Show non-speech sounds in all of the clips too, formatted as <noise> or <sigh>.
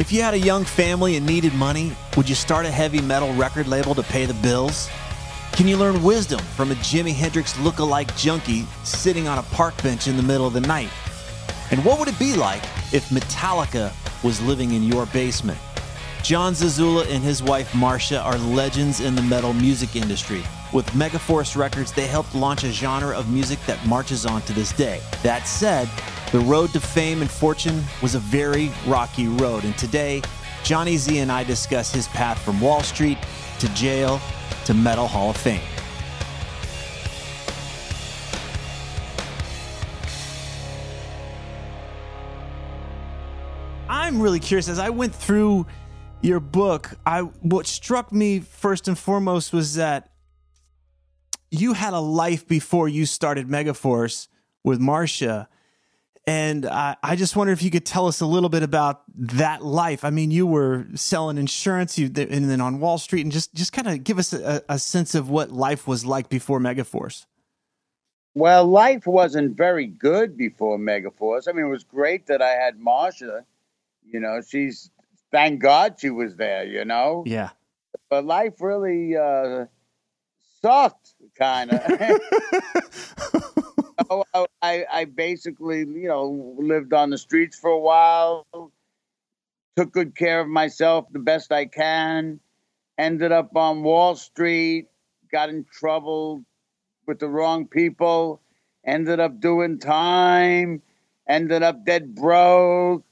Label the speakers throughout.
Speaker 1: If you had a young family and needed money, would you start a heavy metal record label to pay the bills? Can you learn wisdom from a Jimi Hendrix look-alike junkie sitting on a park bench in the middle of the night? And what would it be like if Metallica was living in your basement? Jon Zazula and his wife Marsha are legends in the metal music industry. With Megaforce Records, they helped launch a genre of music that marches on to this day. That said, the road to fame and fortune was a very rocky road, and today, Jonny Z and I discuss his path from Wall Street to jail to Metal Hall of Fame. I'm really curious as I went through your book, I what struck me first and foremost was that you had a life before you started Megaforce with Marsha. And I, I just wonder if you could tell us a little bit about that life. I mean, you were selling insurance, you and then on Wall Street, and just just kind of give us a, a sense of what life was like before Megaforce.
Speaker 2: Well, life wasn't very good before Megaforce. I mean, it was great that I had Marsha. You know, she's thank God she was there. You know,
Speaker 1: Yeah.
Speaker 2: but life really uh, sucked, kind of. <laughs> oh, I, I basically, you know, lived on the streets for a while, took good care of myself the best I can, ended up on Wall Street, got in trouble with the wrong people, ended up doing time, ended up dead broke,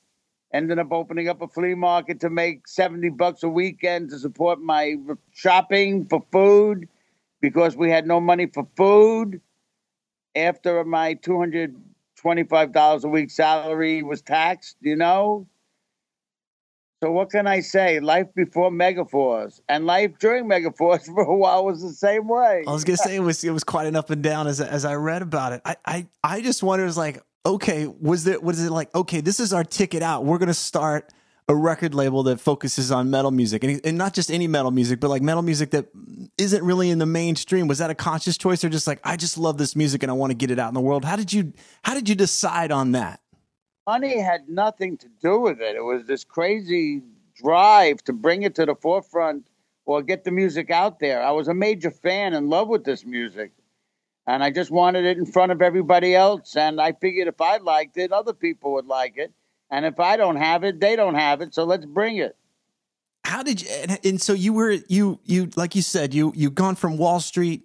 Speaker 2: ended up opening up a flea market to make 70 bucks a weekend to support my shopping for food because we had no money for food after my $225 a week salary was taxed, you know? So what can I say? Life before Megaforce and life during Megaforce <laughs> for a while was the same way.
Speaker 1: I was gonna say <laughs> it was it was quite an up and down as as I read about it. I I, I just wonder, was like, okay, was it was it like, okay, this is our ticket out. We're gonna start a record label that focuses on metal music and, and not just any metal music, but like metal music that isn't really in the mainstream. Was that a conscious choice or just like I just love this music and I want to get it out in the world? How did you how did you decide on that?
Speaker 2: money had nothing to do with it. It was this crazy drive to bring it to the forefront or get the music out there. I was a major fan in love with this music. And I just wanted it in front of everybody else. And I figured if I liked it, other people would like it. And if I don't have it, they don't have it. So let's bring it.
Speaker 1: how did you and, and so you were you you like you said you you gone from wall street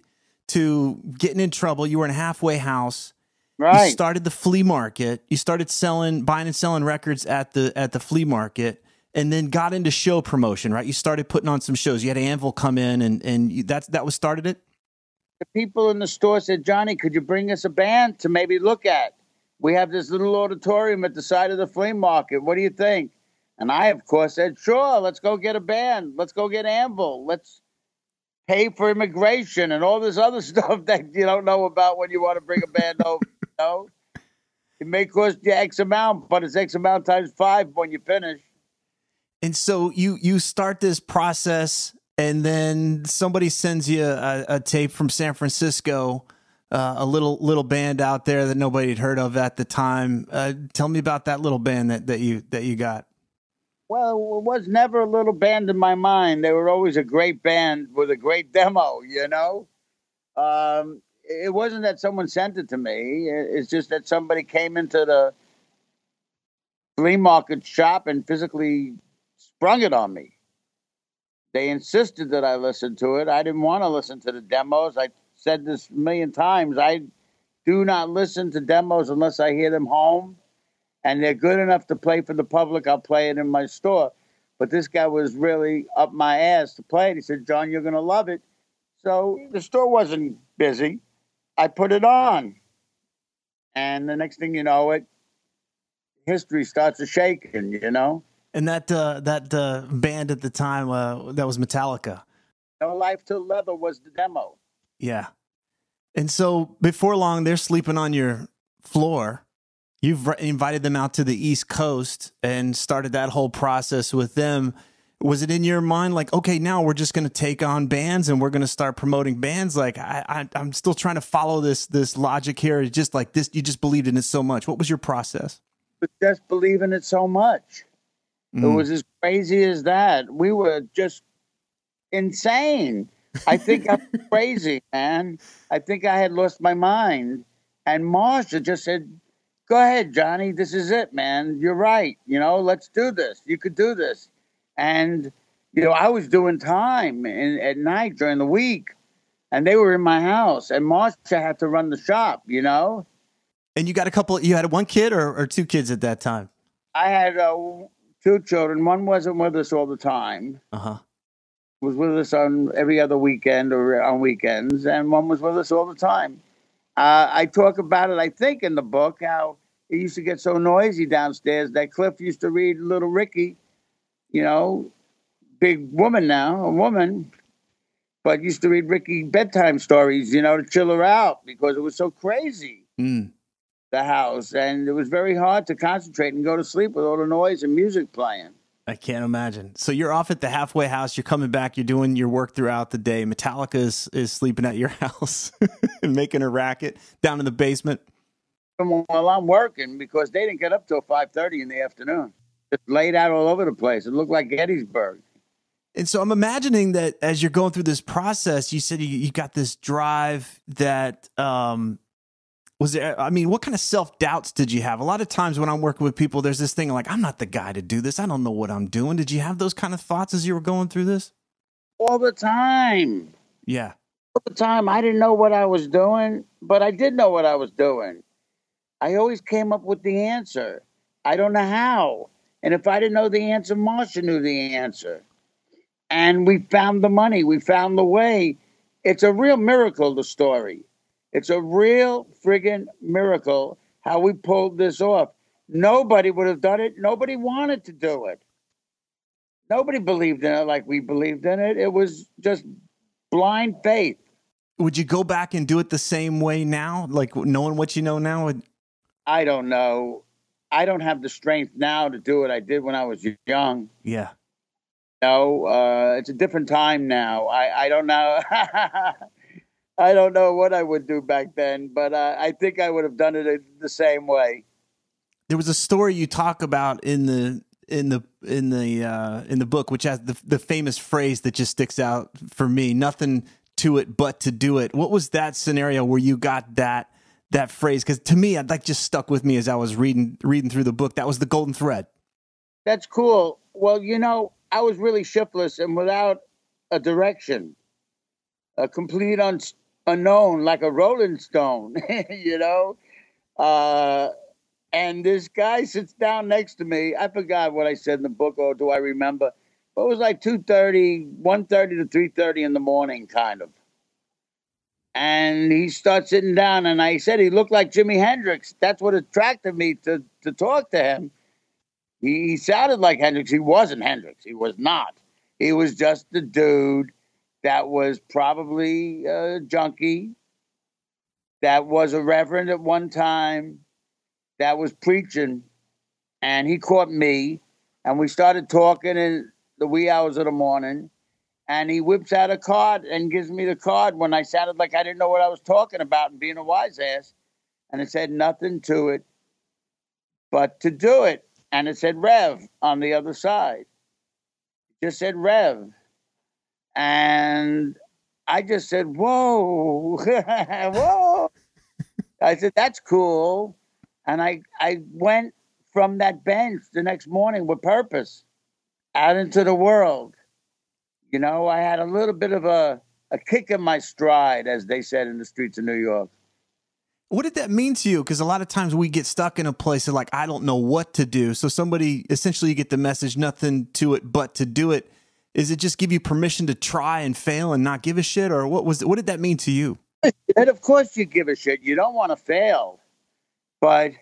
Speaker 1: to getting in trouble you were in a halfway house
Speaker 2: Right.
Speaker 1: you started the flea market you started selling buying and selling records at the at the flea market and then got into show promotion right you started putting on some shows you had anvil come in and and you, that's that was started it
Speaker 2: the people in the store said, Johnny, could you bring us a band to maybe look at? We have this little auditorium at the side of the flea market. What do you think? And I, of course, said, sure, let's go get a band. Let's go get Anvil. Let's pay for immigration and all this other <laughs> stuff that you don't know about when you want to bring a band over. You know? It may cost you X amount, but it's X amount times five when you finish.
Speaker 1: And so you you start this process, and then somebody sends you a, a tape from San Francisco, uh, a little little band out there that nobody had heard of at the time. Uh, tell me about that little band that, that you that you got.
Speaker 2: Well, it was never a little band in my mind. They were always a great band with a great demo, you know. Um, it wasn't that someone sent it to me. It's just that somebody came into the flea market shop and physically sprung it on me. They insisted that I listen to it. I didn't want to listen to the demos. I said this a million times. I do not listen to demos unless I hear them home and they're good enough to play for the public. I'll play it in my store. But this guy was really up my ass to play it. He said, John, you're going to love it. So the store wasn't busy. I put it on. And the next thing you know, it history starts to shaking, you know?
Speaker 1: And that uh, that uh, band at the time uh, that was Metallica.
Speaker 2: No Life Till Leather was the demo.
Speaker 1: Yeah. And so before long, they're sleeping on your floor. You've invited them out to the East Coast and started that whole process with them. Was it in your mind like, okay, now we're just going to take on bands and we're going to start promoting bands? Like, I, I, am still trying to follow this this logic here. It's just like this, you just believed in it so much. What was your process?
Speaker 2: Just believing it so much. Mm. It was as crazy as that. We were just insane. I think I'm crazy, man. I think I had lost my mind. And Marsha just said, Go ahead, Johnny. This is it, man. You're right. You know, let's do this. You could do this. And, you know, I was doing time in, at night during the week, and they were in my house, and Marsha had to run the shop, you know?
Speaker 1: And you got a couple, you had one kid or, or two kids at that time?
Speaker 2: I had uh, two children. One wasn't with us all the time.
Speaker 1: Uh huh.
Speaker 2: Was with us on every other weekend or on weekends, and one was with us all the time. Uh, I talk about it, I think, in the book how it used to get so noisy downstairs that Cliff used to read Little Ricky, you know, big woman now, a woman, but used to read Ricky bedtime stories, you know, to chill her out because it was so crazy.
Speaker 1: Mm.
Speaker 2: The house, and it was very hard to concentrate and go to sleep with all the noise and music playing.
Speaker 1: I can't imagine. So you're off at the halfway house. You're coming back. You're doing your work throughout the day. Metallica is, is sleeping at your <laughs> house and making a racket down in the basement.
Speaker 2: While I'm working, because they didn't get up till five thirty in the afternoon, just laid out all over the place. It looked like Gettysburg.
Speaker 1: And so I'm imagining that as you're going through this process, you said you, you got this drive that um, was there i mean what kind of self-doubts did you have? A lot of times when i'm working with people there's this thing like i'm not the guy to do this. I don't know what i'm doing. Did you have those kind of thoughts as you were going through this?
Speaker 2: All the time.
Speaker 1: Yeah.
Speaker 2: All the time. I didn't know what i was doing but i did know what i was doing. I always came up with the answer. I don't know how. And if i didn't know the answer marsha knew the answer. And we found the money. We found the way. It's a real miracle the story it's a real friggin' miracle how we pulled this off. Nobody would have done it. Nobody wanted to do it. Nobody believed in it like we believed in it. It was just blind faith.
Speaker 1: Would you go back and do it the same way now, like knowing what you know now?
Speaker 2: I don't know. I don't have the strength now to do what I did when I was young.
Speaker 1: Yeah.
Speaker 2: No, uh, it's a different time now. I, I don't know. <laughs> I don't know what I would do back then, but uh, I think I would have done it the same way.
Speaker 1: There was a story you talk about in the in the in the uh, in the book, which has the the famous phrase that just sticks out for me: "Nothing to it but to do it." What was that scenario where you got that that phrase? Because to me, it like just stuck with me as I was reading reading through the book. That was the golden thread.
Speaker 2: That's cool. Well, you know, I was really shiftless and without a direction, a complete un- unknown, like a Rolling Stone, <laughs> you know. Uh, and this guy sits down next to me. I forgot what I said in the book, or do I remember? But it was like 2.30, 1.30 to 3.30 in the morning, kind of. And he starts sitting down, and I said he looked like Jimi Hendrix. That's what attracted me to, to talk to him. He, he sounded like Hendrix. He wasn't Hendrix. He was not. He was just the dude that was probably a junkie, that was a reverend at one time, that was preaching, and he caught me, and we started talking in the wee hours of the morning. And he whips out a card and gives me the card when I sounded like I didn't know what I was talking about and being a wise ass. And it said nothing to it but to do it. And it said Rev on the other side. It just said Rev. And I just said, Whoa, <laughs> whoa. I said, That's cool. And I, I went from that bench the next morning with purpose out into the world. You know, I had a little bit of a, a kick in my stride, as they said in the streets of New York.
Speaker 1: What did that mean to you? Because a lot of times we get stuck in a place of like, I don't know what to do. So somebody essentially you get the message, nothing to it but to do it. Is it just give you permission to try and fail and not give a shit? Or what was what did that mean to you? <laughs>
Speaker 2: And of course you give a shit. You don't want to fail. But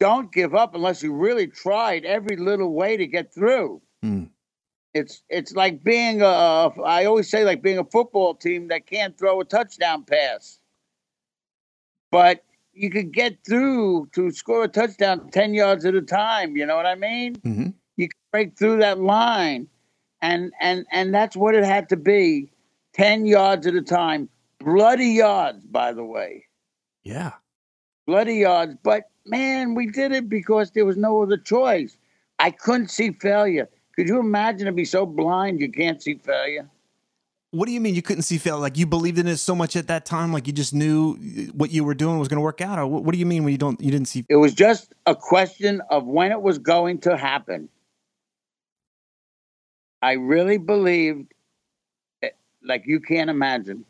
Speaker 2: don't give up unless you really tried every little way to get through.
Speaker 1: Mm.
Speaker 2: It's it's like being a I always say like being a football team that can't throw a touchdown pass. But you could get through to score a touchdown 10 yards at a time, you know what I mean?
Speaker 1: Mm-hmm.
Speaker 2: You can break through that line. And and and that's what it had to be. 10 yards at a time. Bloody yards, by the way.
Speaker 1: Yeah.
Speaker 2: Bloody yards, but man, we did it because there was no other choice. I couldn't see failure. Could you imagine to be so blind you can't see failure?
Speaker 1: What do you mean you couldn't see failure? Like you believed in it so much at that time, like you just knew what you were doing was going to work out, or what, what do you mean when you don't you didn't see?
Speaker 2: It was just a question of when it was going to happen. I really believed, eh, like you can't imagine.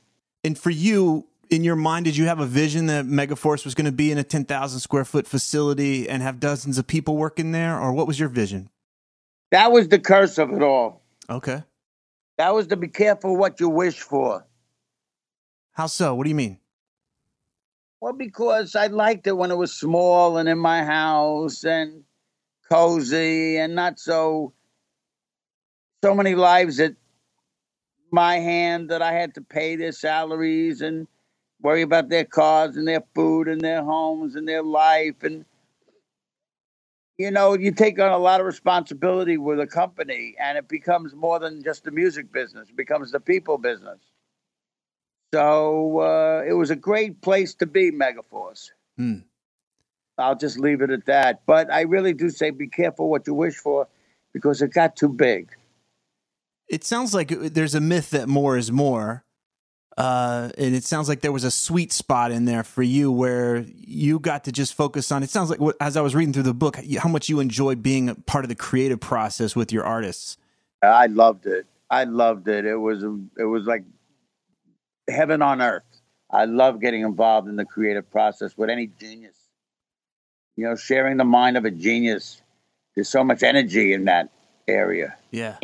Speaker 1: And for you, in your mind, did you have a vision that Megaforce was going to be in a ten thousand square foot facility and have dozens of people working there, or what was your vision?
Speaker 2: That was the curse of it all.
Speaker 1: Okay.
Speaker 2: That was to be careful what you wish for.
Speaker 1: How so? What do you mean?
Speaker 2: Well, because I liked it when it was small and in my house and cozy and not so so many lives at my hand that I had to pay their salaries and worry about their cars and their food and their homes and their life and you know, you take on a lot of responsibility with a company and it becomes more than just the music business, it becomes the people business. So uh, it was a great place to be, Megaforce.
Speaker 1: Mm.
Speaker 2: I'll just leave it at that. But I really do say be careful what you wish for because it got too big.
Speaker 1: It sounds like there's a myth that more is more. Uh, and it sounds like there was a sweet spot in there for you where you got to just focus on. It sounds like as I was reading through the book, how much you enjoy being a part of the creative process with your artists.
Speaker 2: I loved it. I loved it. It was it was like heaven on earth. I love getting involved in the creative process with any genius. You know, sharing the mind of a genius. There's so much energy in that area.
Speaker 1: Yeah.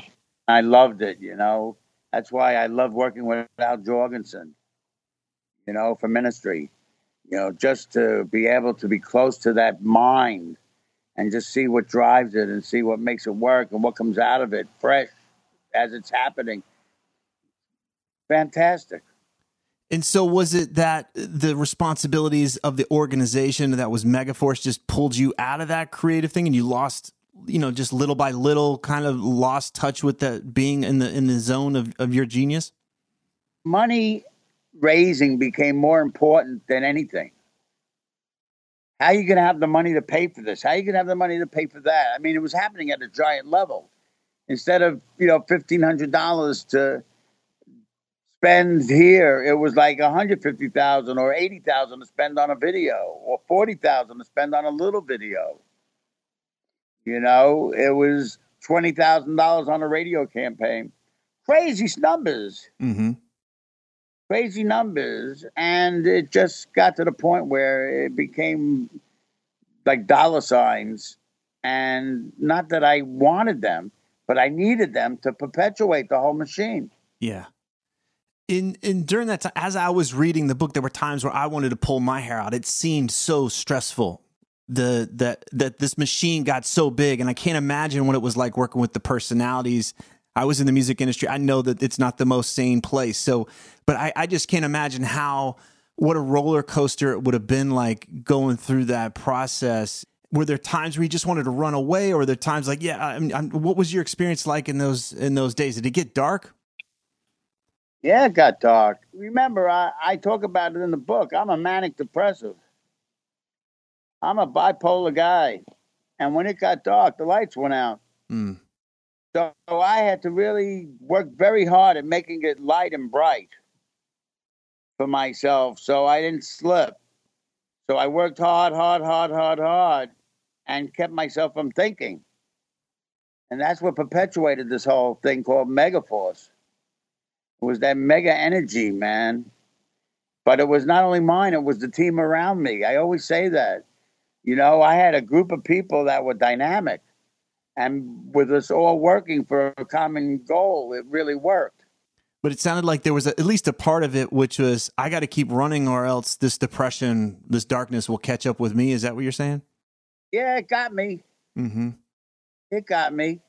Speaker 2: I loved it. You know that's why I love working with Al Jourgensen, you know, for ministry. You know, just to be able to be close to that mind and just see what drives it and see what makes it work and what comes out of it fresh as it's happening. Fantastic.
Speaker 1: And so, was it that the responsibilities of the organization that was Megaforce just pulled you out of that creative thing, and you lost you know just little by little kind of lost touch with that being in the in the zone of, of your genius?
Speaker 2: Money raising became more important than anything. How are you going to have the money to pay for this? How are you going to have the money to pay for that? I mean it was happening at a giant level. Instead of you know $1500 to spend here it was like 150000 or 80000 to spend on a video or 40000 to spend on a little video you know, it was twenty thousand dollars on a radio campaign. Crazy numbers.
Speaker 1: Mm-hmm.
Speaker 2: Crazy numbers, and it just got to the point where it became like dollar signs. And not that I wanted them, but I needed them to perpetuate the whole machine.
Speaker 1: Yeah. In in during that time, as I was reading the book, there were times where I wanted to pull my hair out. It seemed so stressful the that that this machine got so big and I can't imagine what it was like working with the personalities. I was in the music industry. I know that it's not the most sane place. So, but I, I just can't imagine how what a roller coaster it would have been like going through that process. Were there times where you just wanted to run away, or were there times like, yeah, I'm, I'm, what was your experience like in those in those days? Did it get dark?
Speaker 2: Yeah, it got dark. Remember, I, I talk about it in the book. I'm a manic depressive. I'm a bipolar guy. And when it got dark, the lights went out.
Speaker 1: Mm.
Speaker 2: So I had to really work very hard at making it light and bright for myself so I didn't slip. So I worked hard, hard, hard, hard, hard, and kept myself from thinking. And that's what perpetuated this whole thing called Megaforce. It was that mega energy, man. But it was not only mine, it was the team around me. I always say that. You know, I had a group of people that were dynamic. And with us all working for a common goal, it really worked.
Speaker 1: But it sounded like there was a, at least a part of it which was I got to keep running or else this depression, this darkness will catch up with me. Is that what you're saying?
Speaker 2: Yeah, it got me.
Speaker 1: Mm-hmm.
Speaker 2: It got me.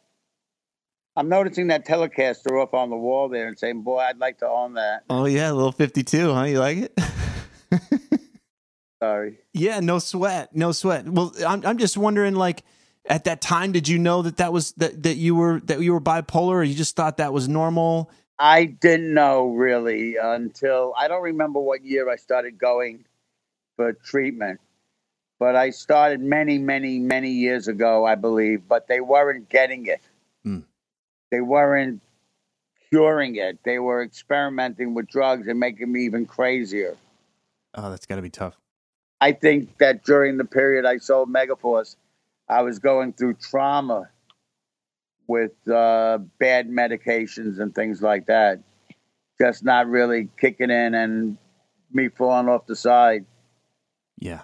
Speaker 2: I'm noticing that Telecaster up on the wall there and saying, "Boy, I'd like to own that."
Speaker 1: Oh yeah, a little 52, huh? You like it? <laughs>
Speaker 2: Sorry.
Speaker 1: Yeah, no sweat, no sweat. Well, I'm I'm just wondering, like, at that time, did you know that that was that that you were that you were bipolar, or you just thought that was normal?
Speaker 2: I didn't know really until I don't remember what year I started going for treatment, but I started many, many, many years ago, I believe. But they weren't getting it.
Speaker 1: Hmm.
Speaker 2: They weren't curing it. They were experimenting with drugs and making me even crazier.
Speaker 1: Oh, that's got to be tough.
Speaker 2: I think that during the period I sold Megaforce, I was going through trauma with uh, bad medications and things like that. Just not really kicking in and me falling off the side.
Speaker 1: Yeah.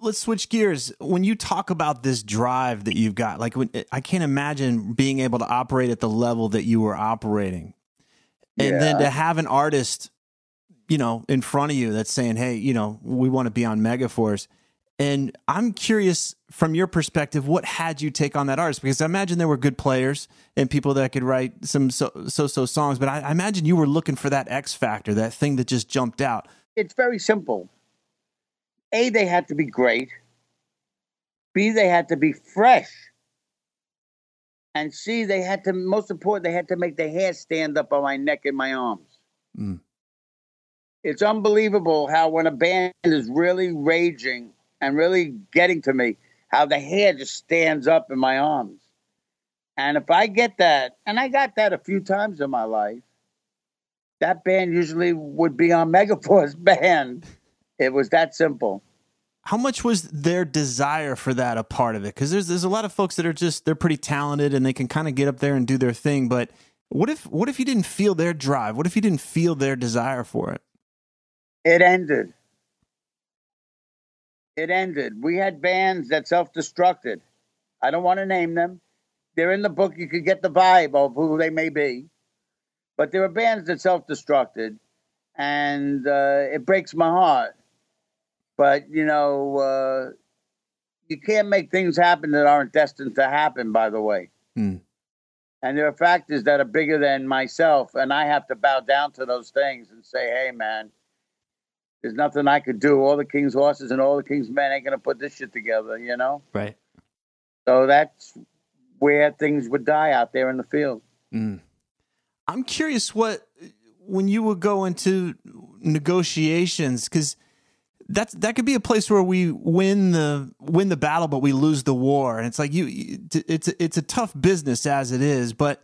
Speaker 1: Let's switch gears. When you talk about this drive that you've got, like when I can't imagine being able to operate at the level that you were operating. And
Speaker 2: Yeah.
Speaker 1: then to have an artist, you know, in front of you that's saying, "Hey, you know, we want to be on Megaforce." And I'm curious from your perspective, what had you take on that artist? Because I imagine there were good players and people that could write some so so, -so songs, but I, I imagine you were looking for that X factor, that thing that just jumped out.
Speaker 2: It's very simple. A, they had to be great. B, they had to be fresh. And C, they had to, most important, they had to make the hair stand up on my neck and my arms.
Speaker 1: Mm.
Speaker 2: It's unbelievable how when a band is really raging and really getting to me, how the hair just stands up in my arms. And if I get that, and I got that a few times in my life, that band usually would be on <laughs> Megaforce band. It was that simple.
Speaker 1: how much was their desire for that a part of it? Because there's there's a lot of folks that are just they're pretty talented and they can kind of get up there and do their thing. But what if what if you didn't feel their drive? What if you didn't feel their desire for it?
Speaker 2: It ended. It ended. We had bands that self destructed. I don't want to name them. They're in the book. You could get the vibe of who they may be. But there are bands that self destructed, and uh, it breaks my heart. But, you know, uh, you can't make things happen that aren't destined to happen, by the way.
Speaker 1: Hmm.
Speaker 2: And there are factors that are bigger than myself, and I have to bow down to those things and say, hey, man, there's nothing I could do. All the king's horses and all the king's men ain't gonna put this shit together, you know.
Speaker 1: Right.
Speaker 2: So that's where things would die out there in the field.
Speaker 1: Mm. I'm curious what when you would go into negotiations because that's that could be a place where we win the win the battle but we lose the war and it's like you you- it's it's a tough business as it is but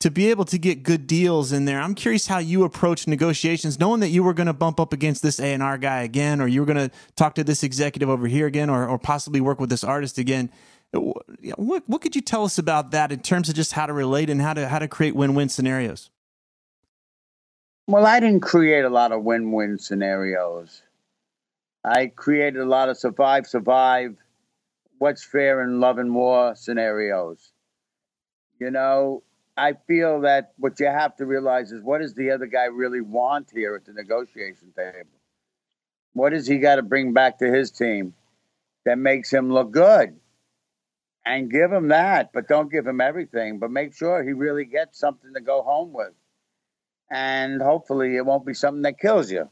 Speaker 1: to be able to get good deals in there I'm curious how you approach negotiations knowing that you were going to bump up against this A&R guy again or you were going to talk to this executive over here again or or possibly work with this artist again uh, what what could you tell us about that in terms of just how to relate and how to how to create win-win scenarios
Speaker 2: Well, I didn't create a lot of win-win scenarios. I created a lot of survive, survive, what's fair in love and war scenarios. You know, I feel that what you have to realize is what does the other guy really want here at the negotiation table? What does he got to bring back to his team that makes him look good? And give him that, but don't give him everything. But make sure he really gets something to go home with. And hopefully it won't be something that kills you.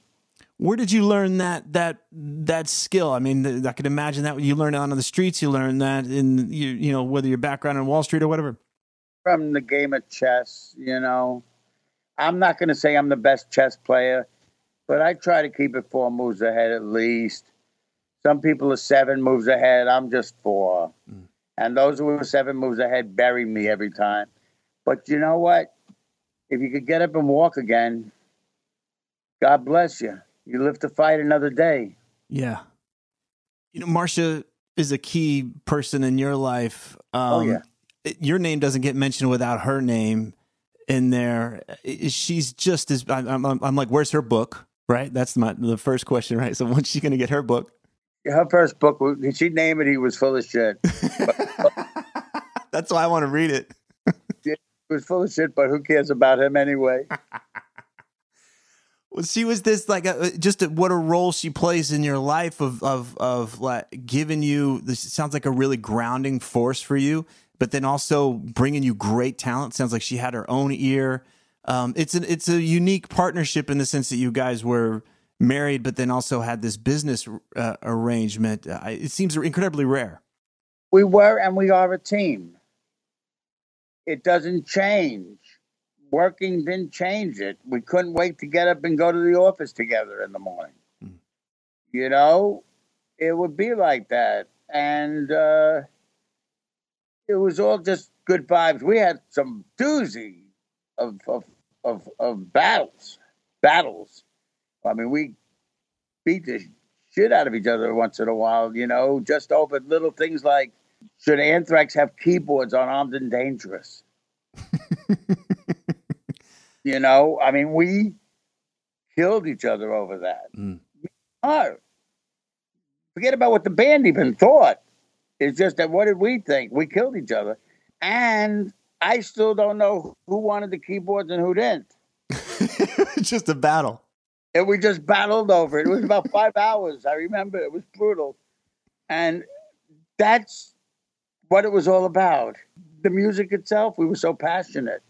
Speaker 1: Where did you learn that that that skill? I mean, I could imagine that you learned it on the streets. You learned that in you you know whether your background in Wall Street or whatever.
Speaker 2: From the game of chess, you know, I'm not going to say I'm the best chess player, but I try to keep it four moves ahead at least. Some people are seven moves ahead. I'm just four, mm. and those who are seven moves ahead bury me every time. But you know what? If you could get up and walk again, God bless you. You live to fight another day.
Speaker 1: Yeah. You know, Marsha is a key person in your life. Um, oh, yeah. Your name doesn't get mentioned without her name in there. She's just as I'm, I'm, I'm like, where's her book? Right. That's my the first question. Right. So <laughs> when's she going to get her book?
Speaker 2: Her first book. She named it. He was full of shit. <laughs>
Speaker 1: That's why I want to read it. <laughs>
Speaker 2: he was full of shit, but who cares about him anyway?
Speaker 1: She was this like a, uh, just a, what a role she plays in your life of of of like giving you this sounds like a really grounding force for you, but then also bringing you great talent. Sounds like she had her own ear. Um, it's an it's a unique partnership in the sense that you guys were married, but then also had this business uh, arrangement. Uh, it seems incredibly rare.
Speaker 2: We were and we are a team. It doesn't change working didn't change it. We couldn't wait to get up and go to the office together in the morning. Mm. You know, it would be like that. And uh, it was all just good vibes. We had some doozy of, of, of, of battles. Battles. I mean, we beat the shit out of each other once in a while, you know, just over little things like should Anthrax have keyboards on Armed and Dangerous? <laughs> You know, I mean, we killed each other over that. Mm. Oh, forget about what the band even thought. It's just that what did we think? We killed each other. And I still don't know who wanted the keyboards and who didn't. <laughs>
Speaker 1: just a battle.
Speaker 2: And we just battled over it. It was about <laughs> five hours. I remember it was brutal. And that's what it was all about. The music itself, we were so passionate.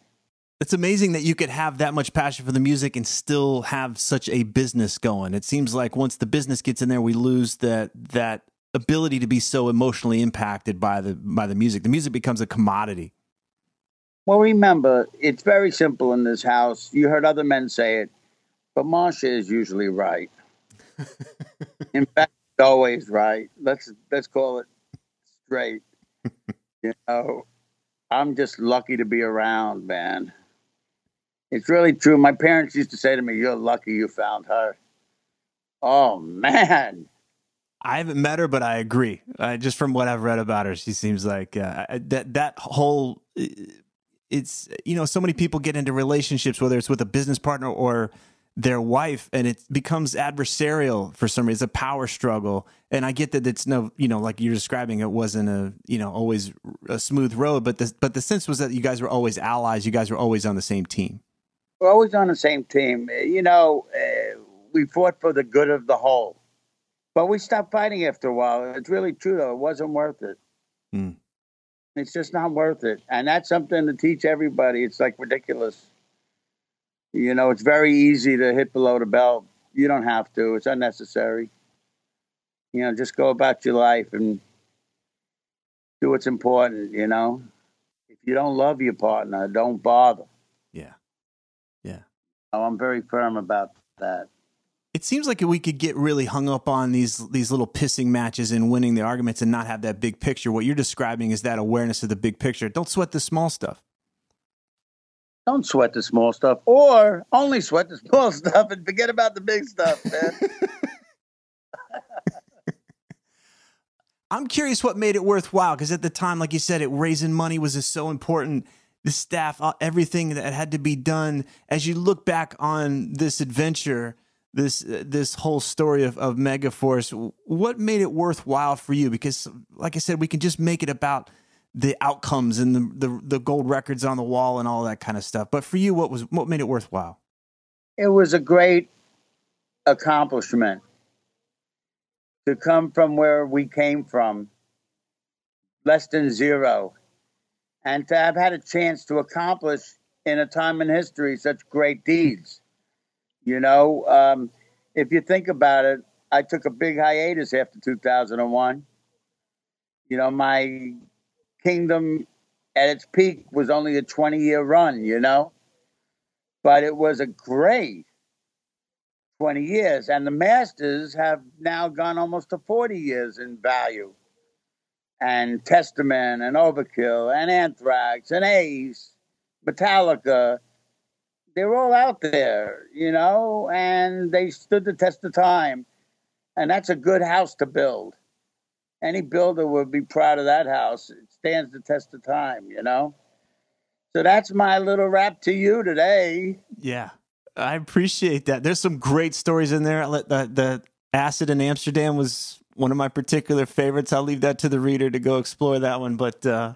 Speaker 1: It's amazing that you could have that much passion for the music and still have such a business going. It seems like once the business gets in there, we lose that that ability to be so emotionally impacted by the by the music. The music becomes a commodity.
Speaker 2: Well, remember, it's very simple in this house. You heard other men say it, but Marsha is usually right. <laughs> in fact, always right. Let's let's call it straight. you know, I'm just lucky to be around, man. It's really true. My parents used to say to me, "You're lucky you found her." Oh man.
Speaker 1: I haven't met her, but I agree. Uh, just from what I've read about her, she seems like uh, that. That whole, it's you know, so many people get into relationships, whether it's with a business partner or their wife, and it becomes adversarial for some reason. It's a power struggle, and I get that it's no, you know, like you're describing, it wasn't a, you know, always a smooth road, but the but the sense was that you guys were always allies. You guys were always on the same team
Speaker 2: we're always on the same team. You know, uh, we fought for the good of the whole, but we stopped fighting after a while. It's really true, though. It wasn't worth it. Mm. It's just not worth it, and that's something to teach everybody. It's like ridiculous. You know, it's very easy to hit below the belt. You don't have to. It's unnecessary. You know, just go about your life and do what's important. You know, if you don't love your partner, don't bother. Oh, I'm very firm about that.
Speaker 1: It seems like we could get really hung up on these these little pissing matches and winning the arguments and not have that big picture. What you're describing is that awareness of the big picture. Don't sweat the small stuff.
Speaker 2: Don't sweat the small stuff, or only sweat the small <laughs> stuff and forget about the big stuff, man. <laughs>
Speaker 1: I'm curious what made it worthwhile because at the time, like you said, it raising money was just so important the staff, uh, everything that had to be done. As you look back on this adventure, this uh, this whole story of, of Megaforce, what made it worthwhile for you? Because, like I said, we can just make it about the outcomes and the, the, the gold records on the wall and all that kind of stuff. But for you, what was what made it worthwhile?
Speaker 2: It was a great accomplishment to come from where we came from, less than zero, and to have had a chance to accomplish in a time in history such great deeds. You know, um, if you think about it, I took a big hiatus after 2001. You know, my kingdom at its peak was only a 20 year run, you know, but it was a great 20 years. And the Masters have now gone almost to 40 years in value. And Testament and Overkill and Anthrax and Ace, Metallica, they're all out there, you know, and they stood the test of time. And that's a good house to build. Any builder would be proud of that house. It stands the test of time, you know? So that's my little rap to you today.
Speaker 1: Yeah. I appreciate that. There's some great stories in there. The, the acid in Amsterdam was one of my particular favorites. I'll leave that to the reader to go explore that one. But uh,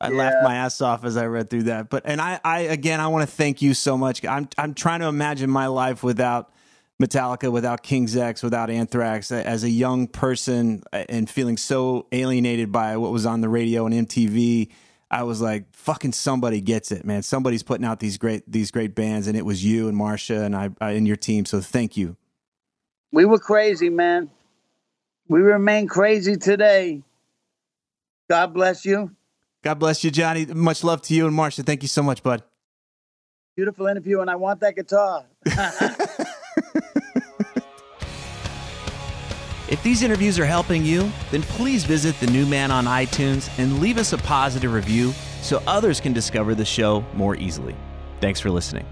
Speaker 1: I yeah. laughed my ass off as I read through that. But and I, I again, I want to thank you so much. I'm I'm trying to imagine my life without Metallica, without King's X, without Anthrax. As a young person and feeling so alienated by what was on the radio and MTV I was like, fucking somebody gets it, man. Somebody's putting out these great these great bands, and it was you and Marsha and I, I and your team. So thank you.
Speaker 2: We were crazy, man. We remain crazy today. God bless you.
Speaker 1: God bless you, Johnny. Much love to you and Marsha. Thank you so much, bud.
Speaker 2: Beautiful interview, and I want that guitar. <laughs>
Speaker 3: If these interviews are helping you, then please visit The New Man on iTunes and leave us a positive review so others can discover the show more easily. Thanks for listening.